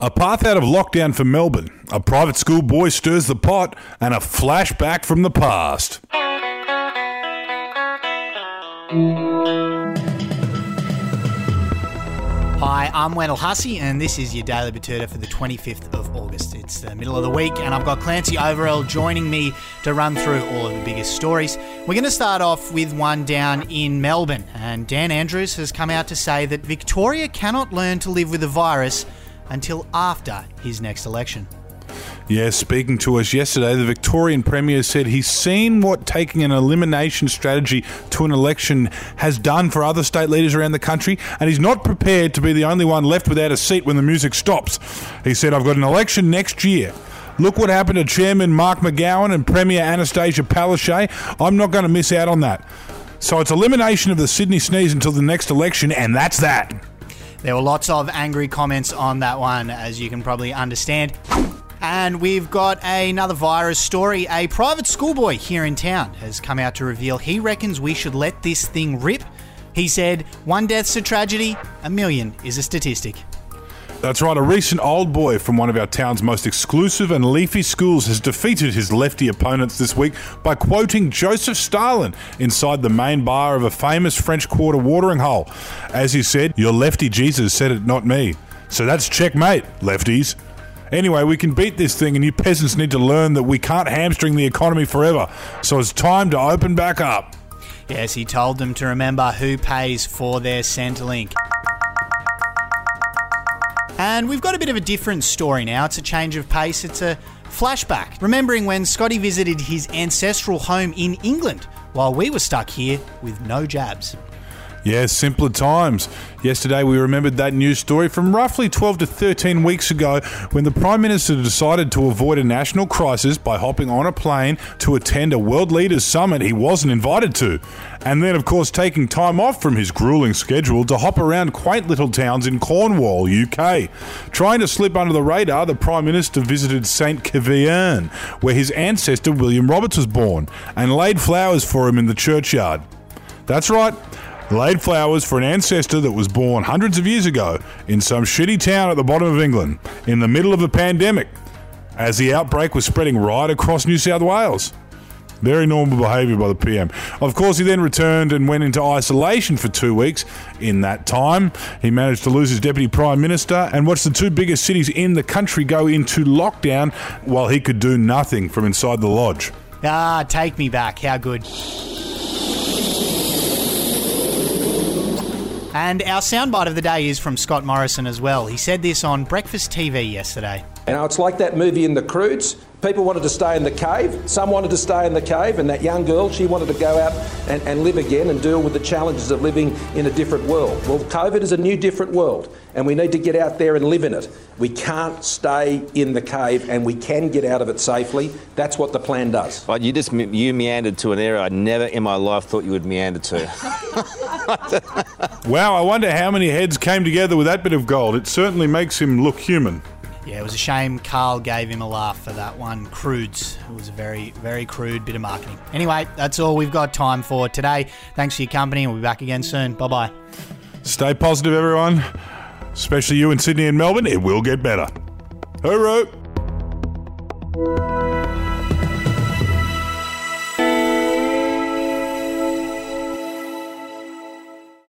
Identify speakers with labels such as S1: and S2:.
S1: A path out of lockdown for Melbourne, a private school boy stirs the pot, and a flashback from the past.
S2: Hi, I'm Wendell Hussey, and this is your Daily Betoota for the 25th of August. It's the middle of the week, and I've got Clancy Overell joining me to run through all of the biggest stories. We're going to start off with one down in Melbourne, and Dan Andrews has come out to say that Victoria cannot learn to live with the virus until after his next election.
S1: Yeah, speaking to us yesterday, the Victorian Premier said he's seen what taking an elimination strategy to an election has done for other state leaders around the country, and he's not prepared to be the only one left without a seat when the music stops. He said, I've got an election next year. Look what happened to Chairman Mark McGowan and Premier Annastacia Palaszczuk. I'm not going to miss out on that. So it's elimination of the Sydney Sneeze until the next election, and that's that.
S2: There were lots of angry comments on that one, as you can probably understand. And we've got another virus story. A private schoolboy here in town has come out to reveal he reckons we should let this thing rip. He said, one death's a tragedy, a million is a statistic.
S1: That's right, a recent old boy from one of our town's most exclusive and leafy schools has defeated his lefty opponents this week by quoting Joseph Stalin inside the main bar of a famous French Quarter watering hole. As he said, Your lefty Jesus said it, not me. So that's checkmate, lefties. Anyway, we can beat this thing, and you peasants need to learn that we can't hamstring the economy forever. So it's time to open back up.
S2: Yes, he told them to remember who pays for their Centrelink. And we've got a bit of a different story now. It's a change of pace, it's a flashback. Remembering when Scotty visited his ancestral home in England while we were stuck here with no jabs.
S1: Yes, simpler times. Yesterday, we remembered that news story from roughly 12 to 13 weeks ago when the Prime Minister decided to avoid a national crisis by hopping on a plane to attend a World Leaders Summit he wasn't invited to. And then, of course, taking time off from his grueling schedule to hop around quaint little towns in Cornwall, UK. Trying to slip under the radar, the Prime Minister visited St. Keverne, where his ancestor William Roberts was born, and laid flowers for him in the churchyard. That's right laid flowers for an ancestor that was born hundreds of years ago in some shitty town at the bottom of England in the middle of a pandemic as the outbreak was spreading right across New South Wales. Very normal behaviour by the PM. Of course, he then returned and went into isolation for two weeks. In that time, he managed to lose his Deputy Prime Minister and watch the two biggest cities in the country go into lockdown while he could do nothing from inside the lodge.
S2: Ah, take me back. How good. And our soundbite of the day is from Scott Morrison as well. He said this on Breakfast TV yesterday.
S3: You know, it's like that movie in The Croods. People wanted to stay in the cave. Some wanted to stay in the cave, and that young girl, she wanted to go out and, and live again and deal with the challenges of living in a different world. Well, COVID is a new, different world, and we need to get out there and live in it. We can't stay in the cave, and we can get out of it safely. That's what the plan does.
S4: Well, you just you meandered to an area I never in my life thought you would meander to.
S1: wow, I wonder how many heads came together with that bit of gold. It certainly makes him look human.
S2: Yeah, it was a shame Carl gave him a laugh for that one. Crudes. It was a very, very crude bit of marketing. Anyway, that's all we've got time for today. Thanks for your company, we'll be back again soon. Bye bye.
S1: Stay positive, everyone. Especially you in Sydney and Melbourne. It will get better. Hooroo!